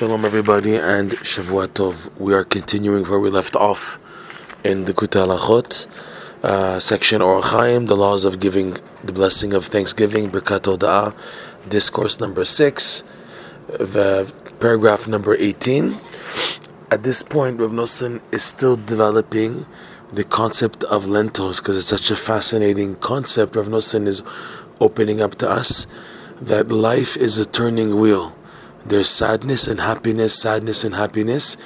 Shalom, everybody, and Shavua Tov. We are continuing where we left off in the Likutei Halachot, uh, section Orach Chaim, the laws of giving, the blessing of thanksgiving, Birkat Hoda'ah, discourse number six, the paragraph number 18. At this point, Rav Nosson is still developing the concept of lentils because it's such a fascinating concept. Rav Nosson is opening up to us that life is a turning wheel there's sadness and happiness, sadness and happiness,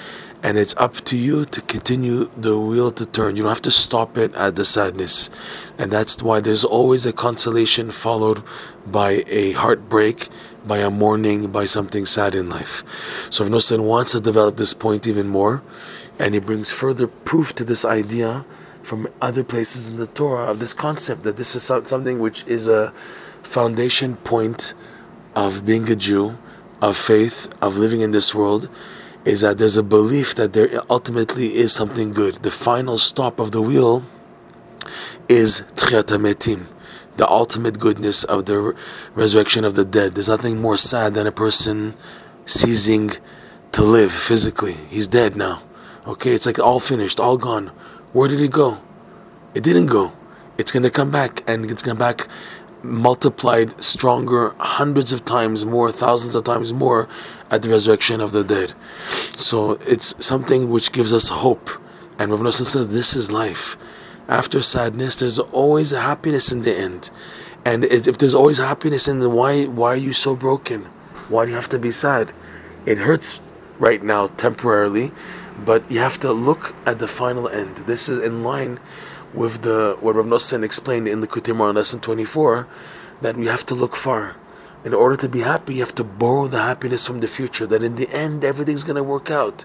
and it's up to you to continue the wheel to turn. You don't have to stop it at the sadness. And that's why there's always a consolation followed by a heartbreak, by a mourning, by something sad in life. So if wants to develop this point even more, and he brings further proof to this idea from other places in the Torah of this concept that this is something which is a foundation point of being a Jew of faith, of living in this world, is that there's a belief that there ultimately is something good. The final stop of the wheel is Tchiat the ultimate goodness of the resurrection of the dead. There's nothing more sad than a person ceasing to live physically. He's dead now. Okay, it's like all finished, all gone. Where did it go? It didn't go. It's going to come back, and it's going to back multiplied stronger hundreds of times more, thousands of times more at the resurrection of the dead. So it's something which gives us hope. And Rav Nosson says this is life. After sadness, there's always happiness in the end. And if there's always happiness in the why why are you so broken? Why do you have to be sad? It hurts right now temporarily, but you have to look at the final end. This is in line with the what Rav Nosson explained in the Likutei Moharan lesson 24 that we have to look far. In order to be happy, you have to borrow the happiness from the future, that in the end everything's going to work out.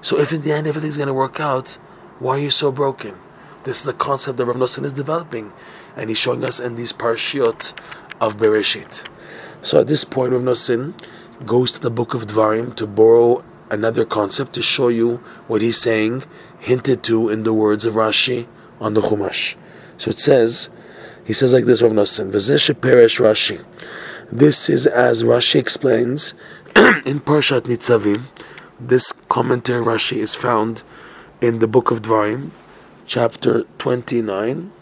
So if in the end everything's going to work out, why are you so broken? This is a concept that Rav Nosson is developing, and he's showing us in these parshiot of Bereshit. So at this point, Rav Nosson goes to the book of Dvarim to borrow another concept to show you what he's saying, hinted to in the words of Rashi on the Chumash. So it says, he says like this, Rav Nosson, Peresh Rashi. This is as Rashi explains in Parshat Nitzavim. This commentary Rashi is found in the book of Dvarim, chapter 29,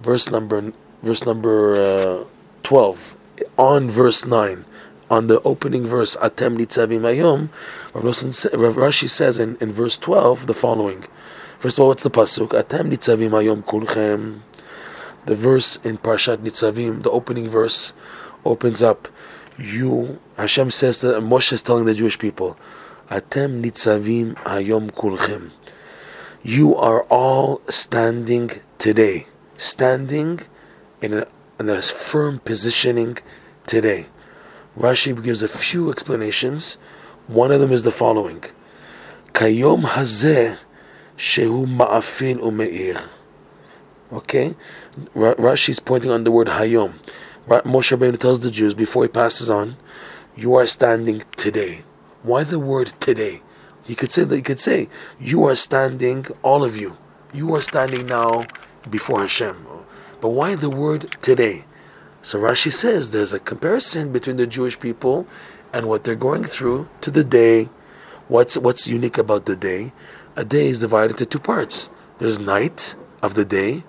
verse number verse number uh, 12, on verse 9 on the opening verse, Atem Nitzavim Ayom, Rashi says in, in verse 12 the following. First of all, what's the pasuk? Atem nitzavim ayom kulchem. The verse in Parshat Nitzavim, the opening verse, opens up. You, Hashem says that Moshe is telling the Jewish people, Atem nitzavim ayom kulchem. You are all standing today, standing in a, in a firm positioning today. Rashi gives a few explanations. One of them is the following: Kayom hazeh Shehu Ma'afin Umeir. Okay? Rashi is pointing on the word Hayom. Moshe Rabbeinu tells the Jews before he passes on, you are standing today. Why the word today? He could say that he could say, you are standing, all of you. You are standing now before Hashem. But why the word today? So Rashi says there's a comparison between the Jewish people and what they're going through to the day. What's what's unique about the day? A day is divided into two parts. There's night of the day,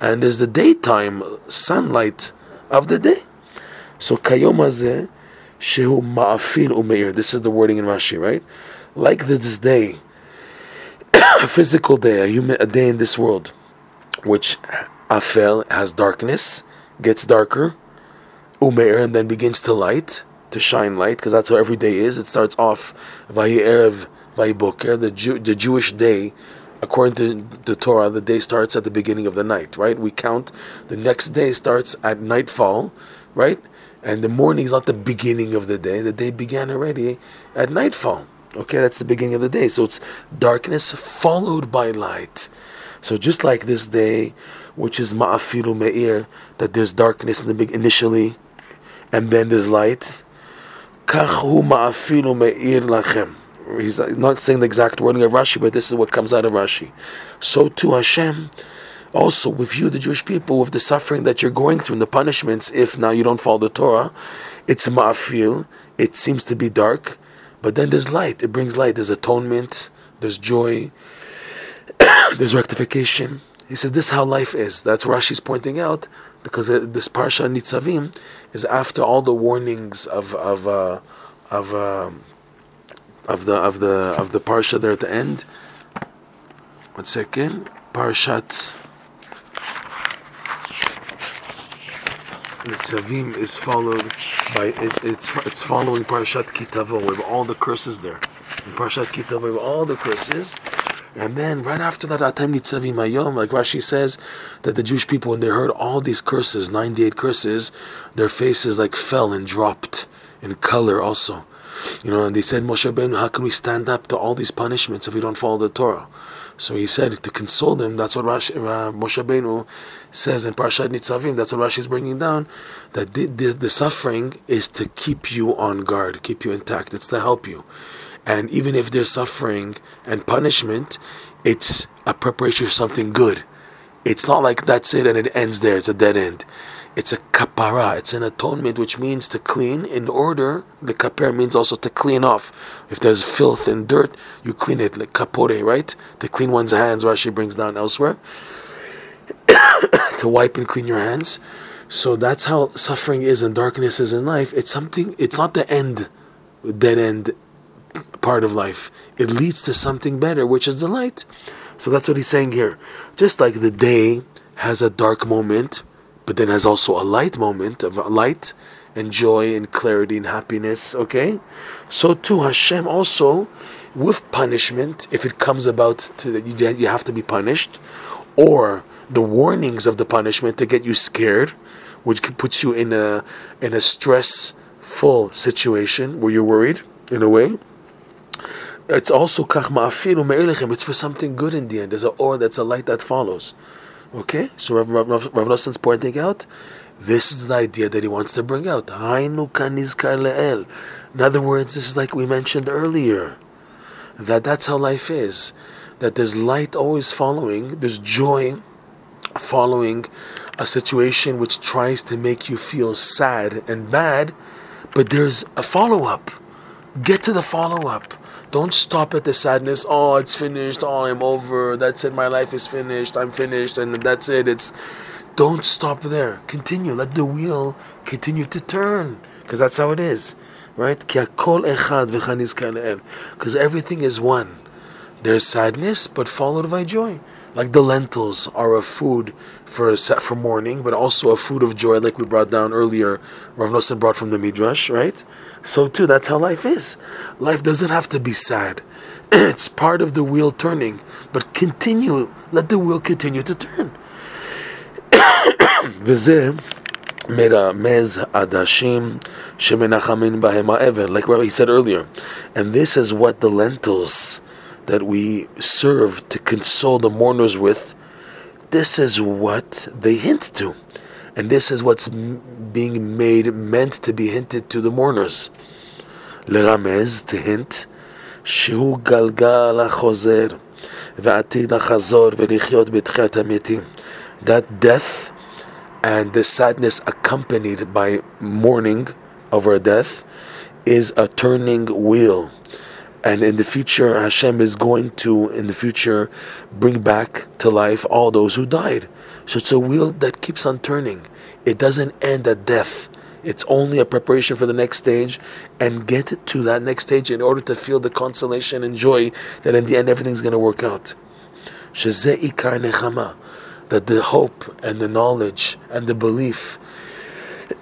and there's the daytime sunlight of the day. So kayom shehu ma'afil umeir. This is the wording in Rashi, right? Like this day, a physical day, a human, a day in this world, which afel has darkness, gets darker, umeir, and then begins to light, to shine light, because that's how every day is. It starts off vayi erev Vayboker, the Jew, the Jewish day, according to the Torah, the day starts at the beginning of the night, right? We count the next day starts at nightfall, right? And the morning is not the beginning of the day. The day began already at nightfall. Okay, that's the beginning of the day. So it's darkness followed by light. So just like this day, which is ma'afilu me'ir, that there's darkness in the big initially, and then there's light. Kachu ma'afilu me'ir lachem he's not saying the exact wording of Rashi, but this is what comes out of Rashi. So to Hashem, also with you, the Jewish people, with the suffering that you're going through and the punishments, if now you don't follow the Torah, it's ma'afil, it seems to be dark, But then there's light. It brings light. There's atonement. There's joy. there's rectification. He says this is how life is. That's Rashi's pointing out because uh, this parsha Nitzavim is after all the warnings of of uh, of uh, of the of the of the parsha there at the end. One second, parshat Nitzavim is followed by it, it's it's following parshat Ki Tavo with all the curses there. In parshat Ki Tavo with all the curses. And then right after that, Atem Nitzavim Ayom, like Rashi says, that the Jewish people, when they heard all these curses, 98 curses, their faces like fell and dropped in color also. You know, and they said, Moshe Rabbeinu, how can we stand up to all these punishments if we don't follow the Torah? So he said to console them. That's what Rashi, uh, Moshe Rabbeinu says in Parshat Nitzavim. That's what Rashi is bringing down. That the, the, the suffering is to keep you on guard, keep you intact. It's to help you. And even if there's suffering and punishment, it's a preparation for something good. It's not like that's it and it ends there, it's a dead end. It's a kapara, it's an atonement, which means to clean in order. The kapara means also to clean off. If there's filth and dirt, you clean it, like kapore, right? To clean one's hands, Rashi brings down elsewhere. to wipe and clean your hands. So that's how suffering is and darkness is in life. It's something, it's not the end, dead end part of life. It leads to something better, which is the light. So that's what he's saying here. Just like the day has a dark moment, but then has also a light moment of light and joy and clarity and happiness, okay? So too, Hashem also, with punishment, if it comes about to that you have to be punished, or the warnings of the punishment to get you scared, which can put you in a in a stressful situation where you're worried in a way it's also kach ma'afilu me'elechem. It's for something good in the end. There's a or that's a light that follows. Okay, so Rav, Rav, Rav, Noson's pointing out this is the idea that he wants to bring out. In other words, this is like we mentioned earlier that that's how life is. That there's light always following. There's joy following a situation which tries to make you feel sad and bad, but there's a follow up. Get to the follow up don't stop at the sadness. Oh, it's finished. Oh, I'm over. That's it. My life is finished. I'm finished, and that's it. It's don't stop there. Continue. Let the wheel continue to turn, because that's how it is, right? Because everything is one. There's sadness, but followed by joy. Like the lentils are a food for for morning, but also a food of joy, like we brought down earlier. Rav Nosson brought from the midrash, right? So too, that's how life is. Life doesn't have to be sad. it's part of the wheel turning, but continue. Let the wheel continue to turn. וזה מרמז עדשים שמנחמים בהם האבל, like what he said earlier. And this is what the lentils that we serve to console the mourners with, this is what they hint to. And this is what's being made, meant to be hinted to the mourners. לרמז, to hint, שהוא גלגל החוזר ועתיד לחזור ולחיות בתחיית המתים. That death and the sadness accompanied by mourning over a death is a turning wheel and in the future, Hashem is going to, in the future, bring back to life all those who died. So it's a wheel that keeps on turning. It doesn't end at death. It's only a preparation for the next stage and get to that next stage in order to feel the consolation and joy that in the end everything's going to work out. That the hope and the knowledge and the belief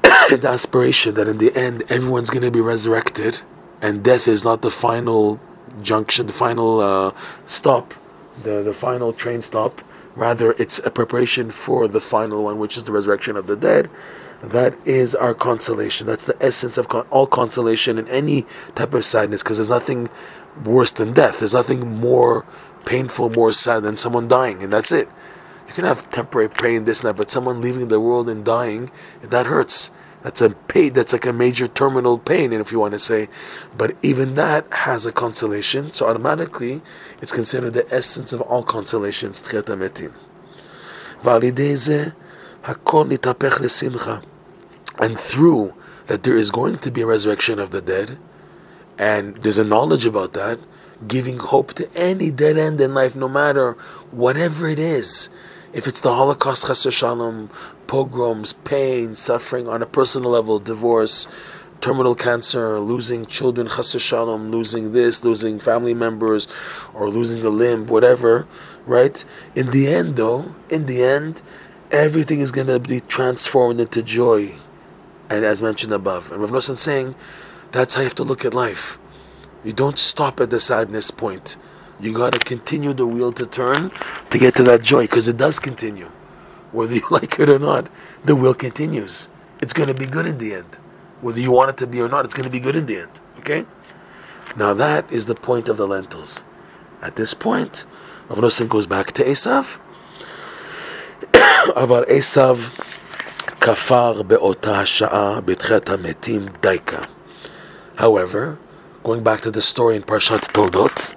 and the aspiration that in the end everyone's going to be resurrected and death is not the final junction, the final uh, stop, the, the final train stop. Rather, it's a preparation for the final one, which is the resurrection of the dead. That is our consolation. That's the essence of con- all consolation in any type of sadness, because there's nothing worse than death. There's nothing more painful, more sad than someone dying, and that's it. You can have temporary pain, this and that, but someone leaving the world and dying, that hurts. That's a pain. That's like a major terminal pain, and if you want to say, but even that has a consolation. So automatically, it's considered the essence of all consolations. תחיית המתים. And through that there is going to be a resurrection of the dead, And there's a knowledge about that, giving hope to any dead end in life, no matter whatever it is. If it's the Holocaust, chas shalom, pogroms, pain, suffering on a personal level, divorce, terminal cancer, losing children, shalom, losing this, losing family members, or losing a limb, whatever, right? In the end, though, in the end, everything is going to be transformed into joy. And as mentioned above, and Rav Nosson saying, that's how you have to look at life. You don't stop at the sadness point. You got to continue the wheel to turn to get to that joy, because it does continue Whether you like it or not, the wheel continues. It's going to be good in the end. Whether you want it to be or not, it's going to be good in the end. Okay? Now that is the point of the lentils. At this point, Rav Nosson goes back to Esav. אבל עשיו כפר באותה השעה בתחילת המתים דייקה. However, going back to the story in Parshat Toldot,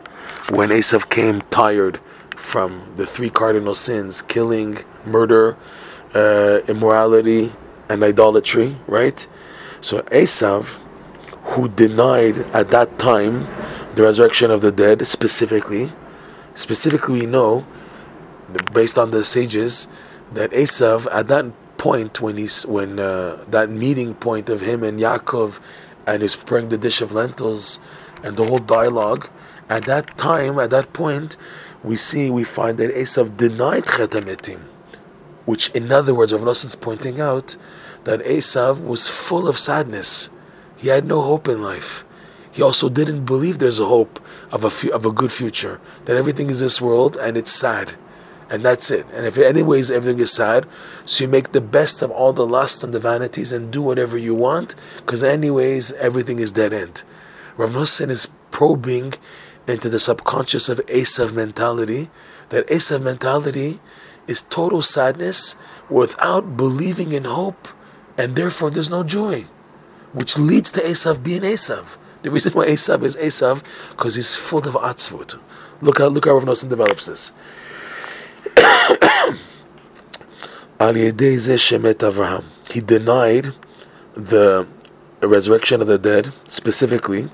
when Esav came tired from the three cardinal sins killing, murder, uh, immorality, and idolatry, right? So Esav, who denied at that time the resurrection of the dead, specifically, specifically we know, based on the sages, that Esav, at that point when he's when uh, that meeting point of him and Yaakov, and he's preparing the dish of lentils, and the whole dialogue, at that time, at that point, we see we find that Esav denied Chetametim, which, in other words, Rav Nosson's pointing out that Esav was full of sadness. He had no hope in life. He also didn't believe there's a hope of a, of a good future, that everything is this world and it's sad and that's it. And if anyways everything is sad, so you make the best of all the lusts and the vanities and do whatever you want, because anyways everything is dead end. Rav Nosson is probing into the subconscious of Esav mentality, that Esav mentality is total sadness without believing in hope, and therefore there's no joy, which leads to Esav being Esav. The reason why Esav is Esav, because he's full of atzvut. Look how look how Rav Nosson develops this. He denied the resurrection of the dead, specifically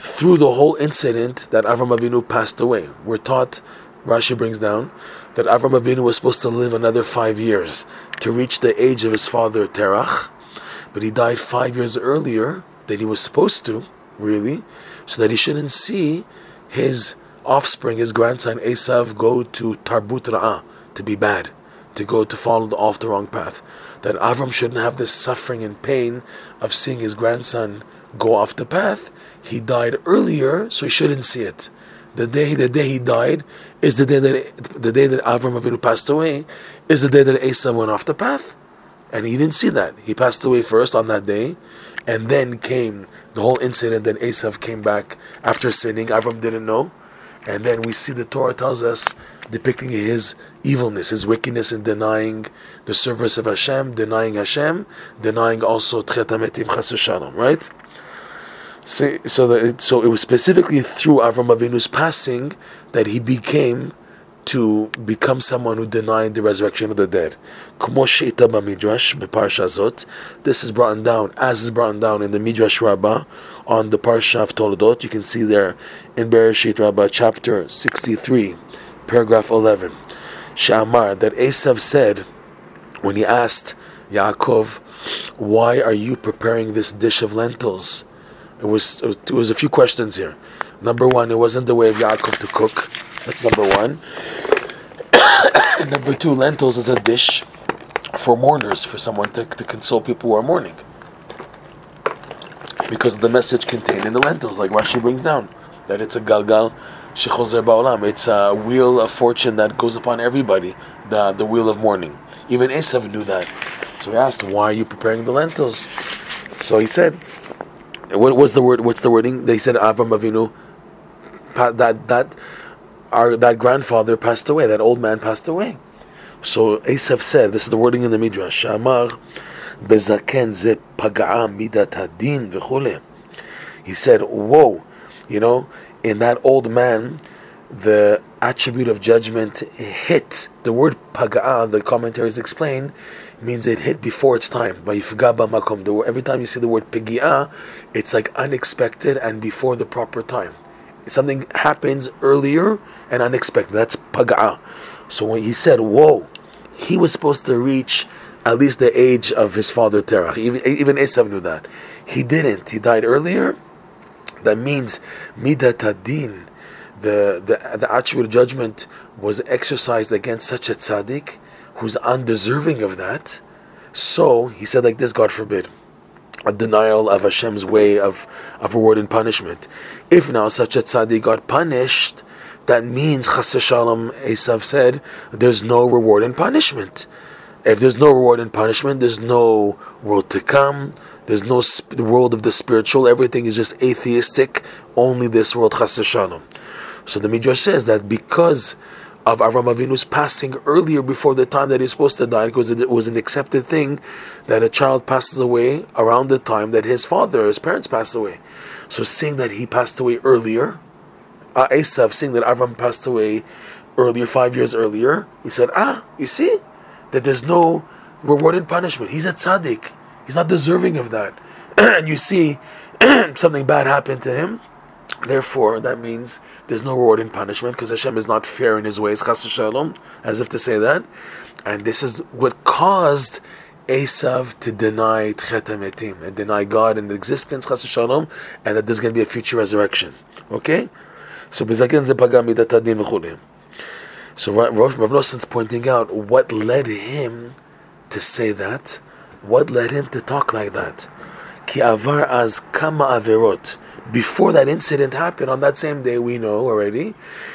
through the whole incident that Avram Avinu passed away. We're taught, Rashi brings down, that Avram Avinu was supposed to live another five years to reach the age of his father Terach, but he died five years earlier than he was supposed to, really, so that he shouldn't see his offspring, his grandson Esav, go to Tarbut Ra'ah, to be bad, to go to follow off the wrong path. That Avram shouldn't have this suffering and pain of seeing his grandson go off the path. He died earlier, so he shouldn't see it. The day the day he died is the day that the day that Avram Avinu passed away is the day that Esav went off the path, and he didn't see that. He passed away first on that day, and then came the whole incident that Esav came back after sinning. Avram didn't know, and then we see the Torah tells us depicting his evilness, his wickedness in denying the service of Hashem, denying Hashem, denying also Tchetametim Chas Shalom, right? So, so, that so it was specifically through Avram Avinu's passing that he became to become someone who denied the resurrection of the dead. This is brought down, as is brought down in the Midrash Rabbah on the Parsha of Toledot. You can see there in Bereshit Rabbah, chapter 63, paragraph 11. Shamar, that Esav said when he asked Yaakov, Why are you preparing this dish of lentils? It was, it was a few questions here. Number one, it wasn't the way of Yaakov to cook. That's number one. number two, lentils is a dish for mourners, for someone to, to console people who are mourning. Because of the message contained in the lentils, like Rashi brings down, that it's a galgal shechozer ba'olam. It's a wheel of fortune that goes upon everybody, the, the wheel of mourning. Even Esav knew that. So he asked, why are you preparing the lentils? So he said, what was the word? What's the wording? They said Avram Avinu, that that our that grandfather passed away. That old man passed away. So Esav said, this is the wording in the Midrash. Shamar bezaken ze paga'a midat hadin v'chule. He said, "Whoa, you know, in that old man, the attribute of judgment hit. The word paga'a, the commentaries explain, means it hit before its time. By makom. Every time you see the word pigia, it's like unexpected and before the proper time. Something happens earlier and unexpected. That's paga'a. So when he said, "Whoa," he was supposed to reach at least the age of his father Terach. Even even Esav knew that. He didn't. He died earlier. That means midat adin, the the the actual judgment was exercised against such a tzaddik who's undeserving of that. So he said like this, God forbid, a denial of Hashem's way of, of reward and punishment. If now such a tzaddik got punished, that means Chas Shalom, Esav said, there's no reward and punishment. If there's no reward and punishment, there's no world to come. There's no sp- world of the spiritual. Everything is just atheistic. Only this world, Chas Shalom. So the Midrash says that because of Avram Avinu's passing earlier before the time that he's supposed to die, because it was an accepted thing that a child passes away around the time that his father, his parents passed away. So seeing that he passed away earlier, uh, Esav, seeing that Avram passed away earlier, five years earlier, he said, ah, you see, that there's no reward and punishment. He's a tzaddik. He's not deserving of that. and you see something bad happened to him, Therefore, that means there's no reward and punishment because Hashem is not fair in His ways, chas shalom, as if to say that. And this is what caused Esav to deny Tchet HaMetim and deny God and existence, chas shalom, and that there's going to be a future resurrection. Okay? So, Bizakin Zepagam Midatadin V'chulim. So, Rav Noson's pointing out what led him to say that, what led him to talk like that. Ki avar az kama averot before that incident happened, on that same day, we know already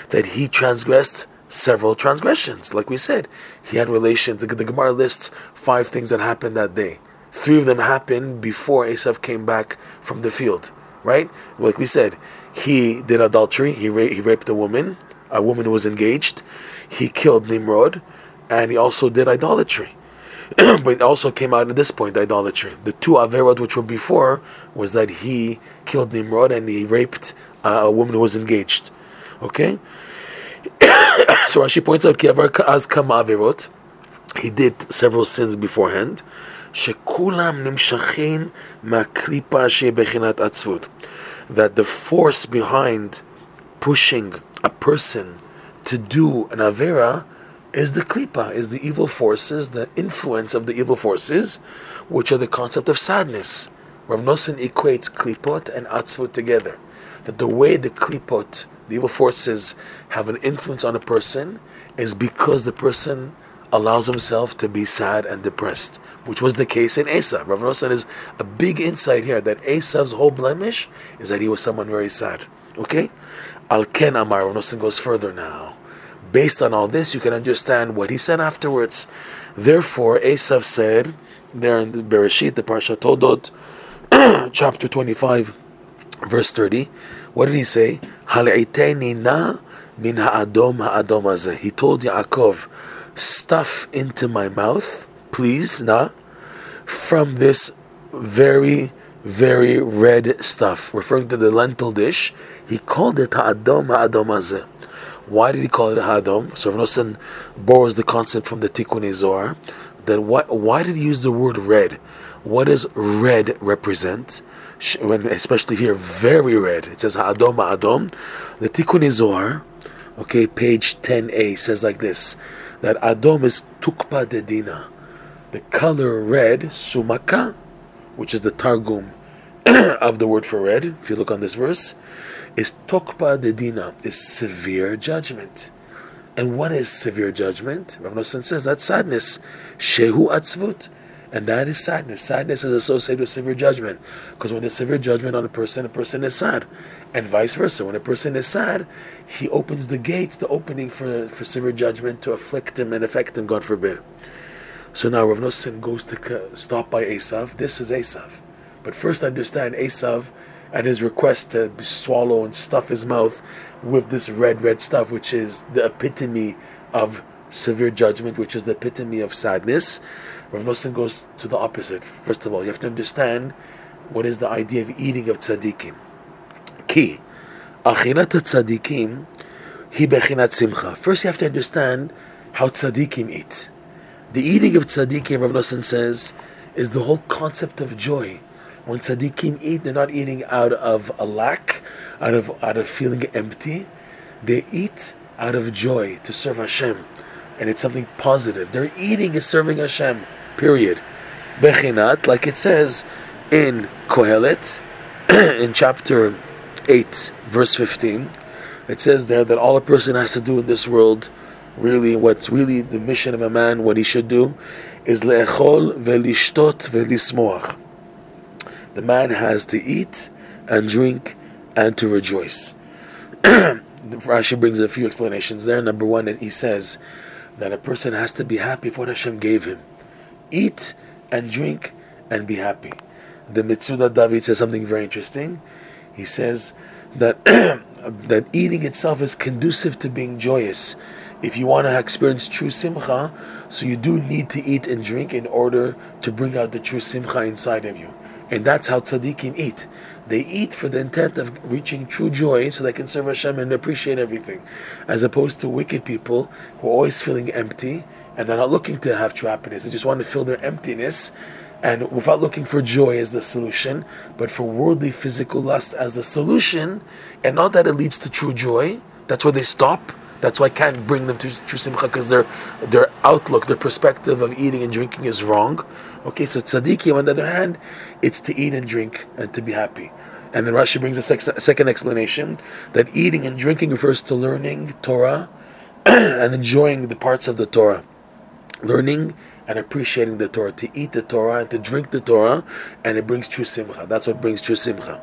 that he transgressed several transgressions. Like we said, he had relations. The, the Gemara lists five things that happened that day. Three of them happened before Esav came back from the field, right? Like we said, he did adultery. He, ra- he raped a woman, a woman who was engaged. He killed Nimrod, and he also did idolatry. but it also came out at this point, idolatry. The two Averot which were before was that he killed Nimrod and he raped uh, a woman who was engaged. Okay? so Rashi points out, as kam Averot, he did several sins beforehand. שכולם נמשכים מהקליפה שבחינת עצבות. That the force behind pushing a person to do an Avera is the klipa, is the evil forces, the influence of the evil forces, which are the concept of sadness. Rav Nosson equates klipot and atzvut together. That the way the klipot, the evil forces, have an influence on a person is because the person allows himself to be sad and depressed, which was the case in Esav. Rav Nosson is a big insight here that Esav's whole blemish is that he was someone very sad. Okay? Al Ken Amar, Rav Nosson goes further now based on all this, you can understand what he said afterwards. Therefore, Esav said, there in the Bereshit, the Parsha Toldot, chapter 25, verse 30, what did he say? na min ha'adom ha'adom He told Yaakov, stuff into my mouth, please, na, from this very, very red stuff, referring to the lentil dish. He called it ha'adom ha'adom azeh. Why did he call it Hadom? So Rav borrows the concept from the Tikkun Zohar. Then what? Why did he use the word red? What does red represent? When especially here, very red. It says Hadom Adom. The Tikkun Zohar, okay, page 10a says like this: that Adom is Tukpa Dedina, the color red, Sumaka, which is the Targum of the word for red. If you look on this verse is tokpa de dina, is severe judgment. And what is severe judgment? Rav Nosson says that's sadness. Shehu atzvut. And that is sadness. Sadness is associated with severe judgment. Because when there's severe judgment on a person, a person is sad. And vice versa. When a person is sad, he opens the gates, the opening for, for severe judgment to afflict him and affect him, God forbid. So now Rav Nosson goes to stop by Esav. This is Esav. But first understand Esav and his request to swallow and stuff his mouth with this red, red stuff, which is the epitome of severe judgment, which is the epitome of sadness. Rav Nosson goes to the opposite. First of all, you have to understand what is the idea of eating of tzaddikim. Ki, achilat tzaddikim, hi bechinat simcha. First, you have to understand how tzaddikim eat. The eating of tzaddikim, Rav Nosson says, is the whole concept of joy. When tzaddikim eat, they're not eating out of a lack, out of out of feeling empty. They eat out of joy to serve Hashem, and it's something positive. Their eating is serving Hashem. Period. Bechinat, like it says in Kohelet, in chapter eight, verse fifteen, it says there that all a person has to do in this world, really, what's really the mission of a man, what he should do, is le'echol ve'lishtot ve'lismoach the man has to eat and drink and to rejoice. Rashi brings a few explanations there. Number one, he says that a person has to be happy for what Hashem gave him. Eat and drink and be happy. The Metzudat David says something very interesting. He says that that eating itself is conducive to being joyous. If you want to experience true simcha, so you do need to eat and drink in order to bring out the true simcha inside of you. And that's how tzaddikim eat. They eat for the intent of reaching true joy so they can serve Hashem and appreciate everything. As opposed to wicked people who are always feeling empty and they're not looking to have true happiness. They just want to fill their emptiness and without looking for joy as the solution, but for worldly physical lust as the solution, and not that it leads to true joy. That's where they stop. That's why I can't bring them to true simcha because their their outlook, their perspective of eating and drinking is wrong. Okay, so tzaddikim, on the other hand, it's to eat and drink and to be happy. And then Rashi brings a, second explanation that eating and drinking refers to learning Torah and enjoying the parts of the Torah. Learning and appreciating the Torah, to eat the Torah and to drink the Torah, and it brings true simcha. That's what brings true simcha.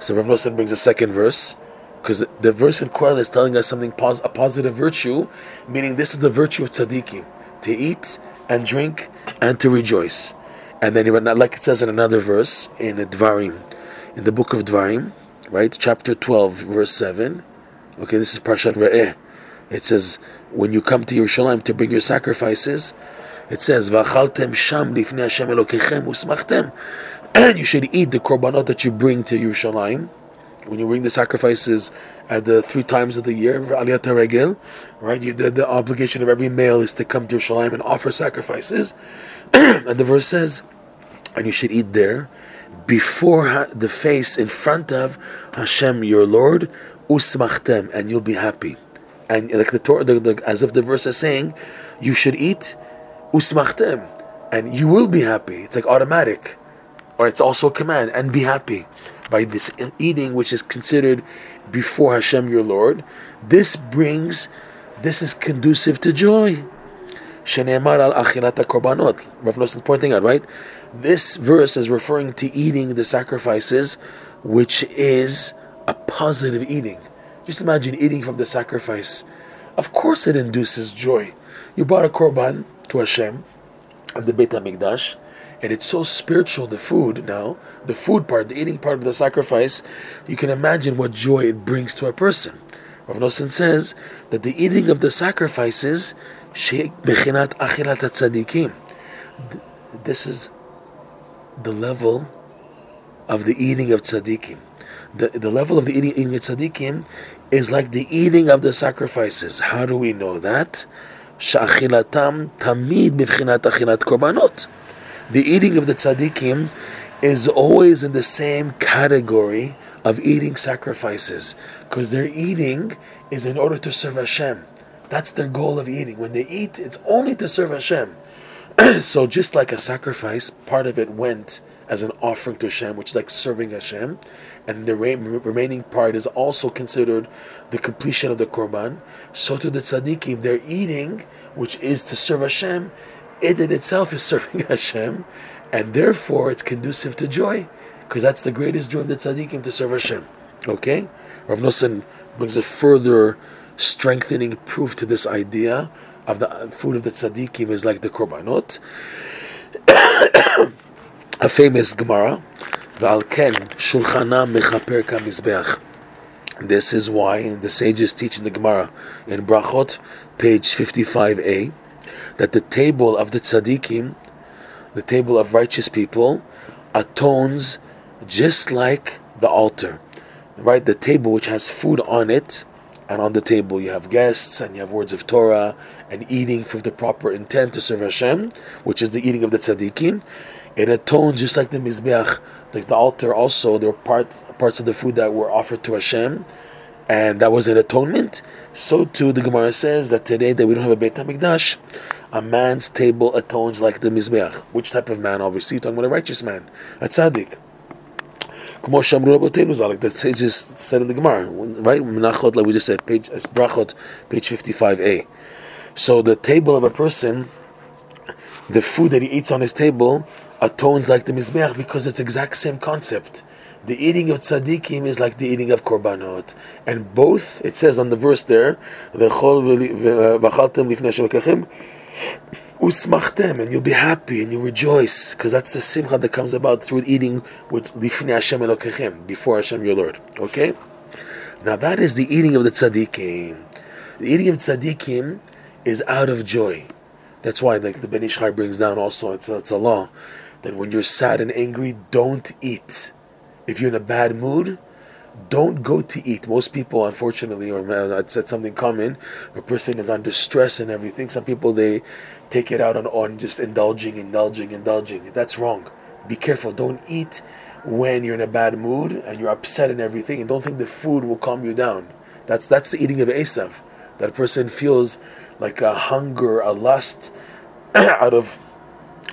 So Rav Nosson brings a second verse, because the verse in Quran is telling us something, pos- a positive virtue, meaning this is the virtue of tzaddikim, to eat and drink and to rejoice. And then, like it says in another verse in Dvarim, in the book of Dvarim, right, chapter 12, verse 7. Okay, this is Parshat Re'eh. It says, when you come to Yerushalayim to bring your sacrifices, it says, and you should eat the korbanot that you bring to Yerushalayim when you bring the sacrifices at the three times of the year, Aliyat Regel, right? You, the, the obligation of every male is to come to Yerushalayim and offer sacrifices. and the verse says, and you should eat there before the face in front of Hashem your Lord, usmachtem, and you'll be happy. And like the Torah, the, the, as if the verse is saying, you should eat usmachtem, and you will be happy. It's like automatic, or it's also a command, and be happy by this eating, which is considered before Hashem your Lord. This brings, this is conducive to joy. Shene'emar al achilata korbanot. Rav Nosson pointing out, right? This verse is referring to eating the sacrifices, which is a positive eating. Just imagine eating from the sacrifice. Of course, it induces joy. You brought a korban to Hashem at the Beit Hamikdash and it's so spiritual the food now the food part the eating part of the sacrifice you can imagine what joy it brings to a person Rav Nosson says that the eating of the sacrifices this is the level of the eating of tzaddikim the, the level of the eating, eating of tzaddikim is like the eating of the sacrifices how do we know that? שאכילתם תמיד בבחינת אכילת קורבנות the eating of the tzaddikim is always in the same category of eating sacrifices because their eating is in order to serve Hashem. That's their goal of eating. When they eat, it's only to serve Hashem. so just like a sacrifice, part of it went as an offering to Hashem, which is like serving Hashem, and the remaining part is also considered the completion of the korban. So to the tzaddikim, their eating, which is to serve Hashem, it in itself is serving Hashem, and therefore it's conducive to joy, because that's the greatest joy of the tzaddikim to serve Hashem. Okay, Rav Nosson brings a further strengthening proof to this idea of the uh, food of the tzaddikim is like the korbanot. a famous Gemara, Valken Shulchana Mechaper Kamizbeach. This is why the sages teach in the Gemara in Brachot, page 55a that the table of the tzaddikim, the table of righteous people, atones just like the altar. Right? The table which has food on it and on the table you have guests and you have words of Torah and eating for the proper intent to serve Hashem, which is the eating of the tzaddikim. It atones just like the mizbeach, like the altar. Also, there were parts parts of the food that were offered to Hashem, and that was an atonement. So too, the Gemara says that today that we don't have a Beit Hamikdash, a man's table atones like the mizbeach. Which type of man? Obviously, talking about a righteous man, a tzaddik. Kmo Shamru Rabbeinu Zalik. That sages said in the Gemara, right? Menachot, like we just said, page Brachot, page fifty-five a. So the table of a person, the food that he eats on his table, atones like the mizbeach because it's exact same concept. The eating of tzaddikim is like the eating of korbanot, and both it says on the verse there, the chol v'chaltem lifnei usmachtem, and you'll be happy and you rejoice, because that's the simcha that comes about through eating with lifnei Hashem Elokechem, before Hashem your Lord. Okay, now that is the eating of the tzaddikim. The eating of tzaddikim is out of joy. That's why, like the Ben Ish Chai brings down also, it's it's a law that when you're sad and angry, don't eat. If you're in a bad mood, don't go to eat. Most people, unfortunately, or uh, I'd said something common, a person is under stress and everything. Some people they take it out on, on just indulging, indulging, indulging. That's wrong. Be careful. Don't eat when you're in a bad mood and you're upset and everything, and don't think the food will calm you down. That's that's the eating of Esav. That person feels like a hunger, a lust out of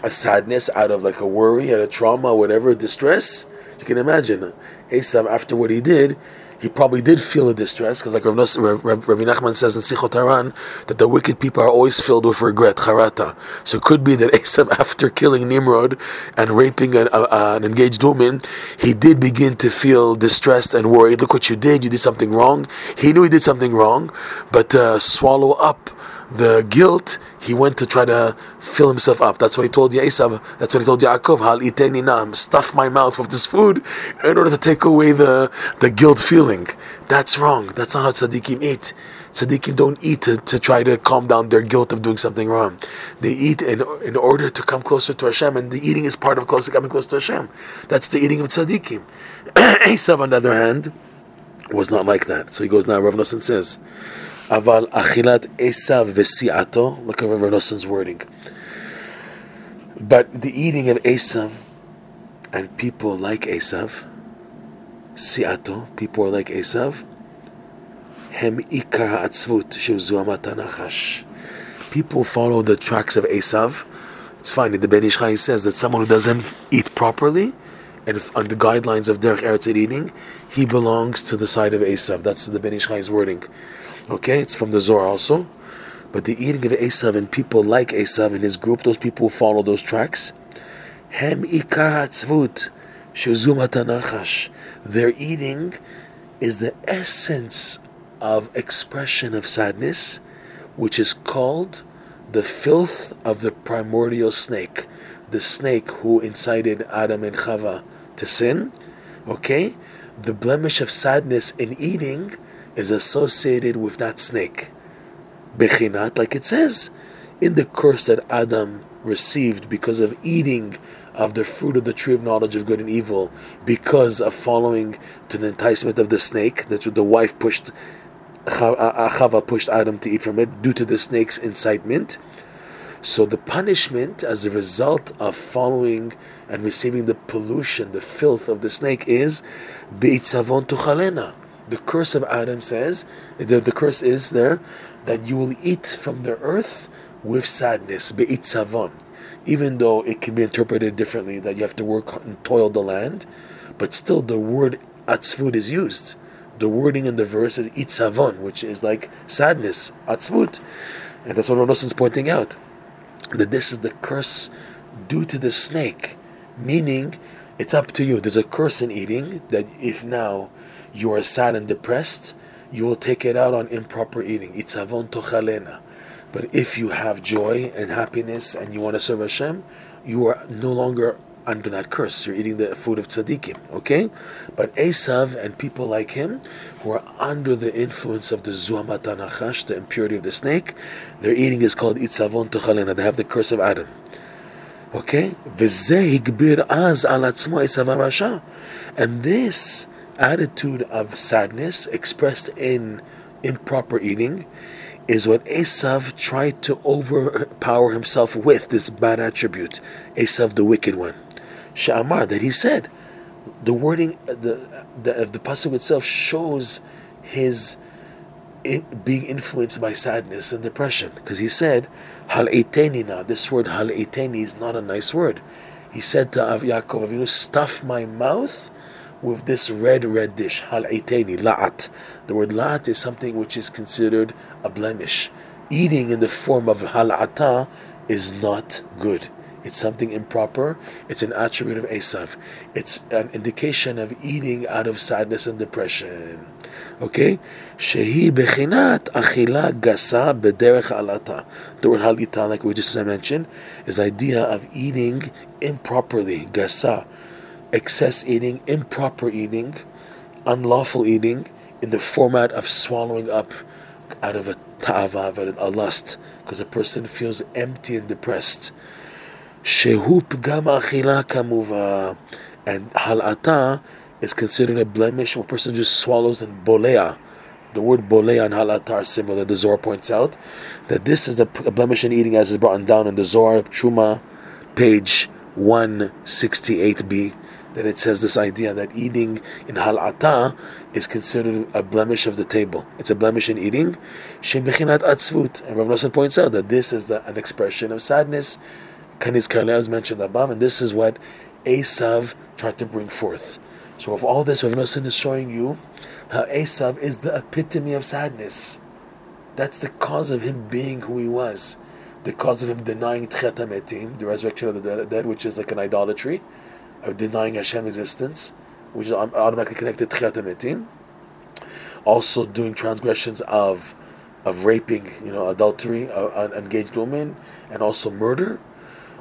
a sadness, out of like a worry, out of trauma, whatever, distress. You can imagine Esav after what he did, he probably did feel a distress because, like Rabbi Nachman says in Sichot Haran, that the wicked people are always filled with regret, charata. So it could be that Esav, after killing Nimrod and raping an, an engaged woman, he did begin to feel distressed and worried. Look what you did! You did something wrong. He knew he did something wrong, but uh, swallow up the guilt, he went to try to fill himself up. That's what he told Esav. That's what he told Yaakov. Hal iteni nam, stuff my mouth with this food in order to take away the, the guilt feeling. That's wrong. That's not how tzaddikim eat. Tzaddikim don't eat to, to try to calm down their guilt of doing something wrong. They eat in, in order to come closer to Hashem, and the eating is part of closer coming close to Hashem. That's the eating of tzaddikim. Esav, on the other hand, was not like that. So he goes now. Rav Nosson says. Aval achilat Esav v'siato. Look at Rav Nosson's wording. But the eating of Esav and people like Esav, siato, people are like Esav, hem ikar shezuamat nachash. People follow the tracks of Esav. It's fine. The Ben Ish Chai says that someone who doesn't eat properly and on the guidelines of Derech Eretz eating, he belongs to the side of Esav. That's the Ben Ish Chai's wording. Okay, it's from the Zohar also. But the eating of Esav and people like Esav and his group, those people who follow those tracks, Hem ikar. Their eating is the essence of expression of sadness, which is called the filth of the primordial snake, the snake who incited Adam and Chava to sin. Okay, the blemish of sadness in eating is associated with that snake. Bechinat, like it says in the curse that Adam received because of eating of the fruit of the tree of knowledge of good and evil, because of following to the enticement of the snake, that the wife pushed uh, Chava pushed Adam to eat from it due to the snake's incitement. So the punishment as a result of following and receiving the pollution, the filth of the snake is Beitzavon tuchalena the curse of Adam says, the, the curse is there, that you will eat from the earth with sadness, be'itzavon. Even though it can be interpreted differently, that you have to work and toil the land, but still the word atzvut is used. The wording in the verse is itzavon, which is like sadness, atzvut. And that's what Ronos is pointing out. That this is the curse due to the snake, meaning it's up to you. There's a curse in eating that if now you are sad and depressed, you will take it out on improper eating. It's avon tochalena. But if you have joy and happiness and you want to serve Hashem, you are no longer under that curse. You're eating the food of tzaddikim, okay? But Esav and people like him, who are under the influence of the zuamat anachash, the impurity of the snake, their eating is called itzavon tochalena. They have the curse of Adam. Okay? And this attitude of sadness expressed in improper eating is what Esav tried to overpower himself with, this bad attribute. Esav, the wicked one. Sha'amar, that he said. The wording, the, the, the pasuk itself shows his in, being influenced by sadness and depression. Because he said, Hal now. This word hal is not a nice word. He said to Av Yaakov stuff my mouth with this red, red dish. Hal la'at. The word la'at is something which is considered a blemish. Eating in the form of hal'ata is not good. It's something improper. It's an attribute of Esav. It's an indication of eating out of sadness and depression. Okay? Shehi bechinat achila gasa bederech alata. The word halita, like we just mentioned, is idea of eating improperly. Gasa. Excess eating, improper eating, unlawful eating in the format of swallowing up out of a ta'ava, a lust, because a person feels empty and depressed. Shehu pgam achila kamuva. And halata is considered a blemish. A person just swallows and bolea. The word bolea and halata are similar. The Zohar points out that this is a, blemish in eating as is brought down in the Zohar Truma, page 168b. That it says this idea that eating in halata is considered a blemish of the table. It's a blemish in eating. Shebechinat atzvut. And Rav Nosson points out that this is the, an expression of sadness Kanis Karlel is mentioned above, and this is what Esav tried to bring forth. So, of all this, Rav Nosson is showing you how Esav is the epitome of sadness. That's the cause of him being who he was. The cause of him denying Techiyat HaMetim, the resurrection of the dead, which is like an idolatry, of denying Hashem's existence, which is automatically connected to HaMetim. Also doing transgressions of of raping, you know, adultery, uh, engaged women, and also murder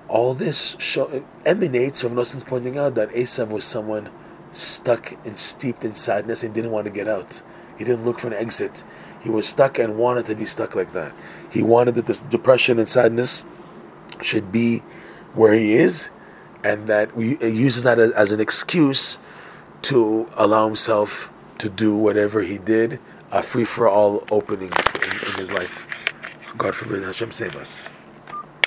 all this show, emanates from Nosson's pointing out that Esav was someone stuck and steeped in sadness and didn't want to get out. He didn't look for an exit. He was stuck and wanted to be stuck like that. He wanted that this depression and sadness should be where he is, and that we uses that as an excuse to allow himself to do whatever he did, a free for all opening in, in his life. God forbid, Hashem save us.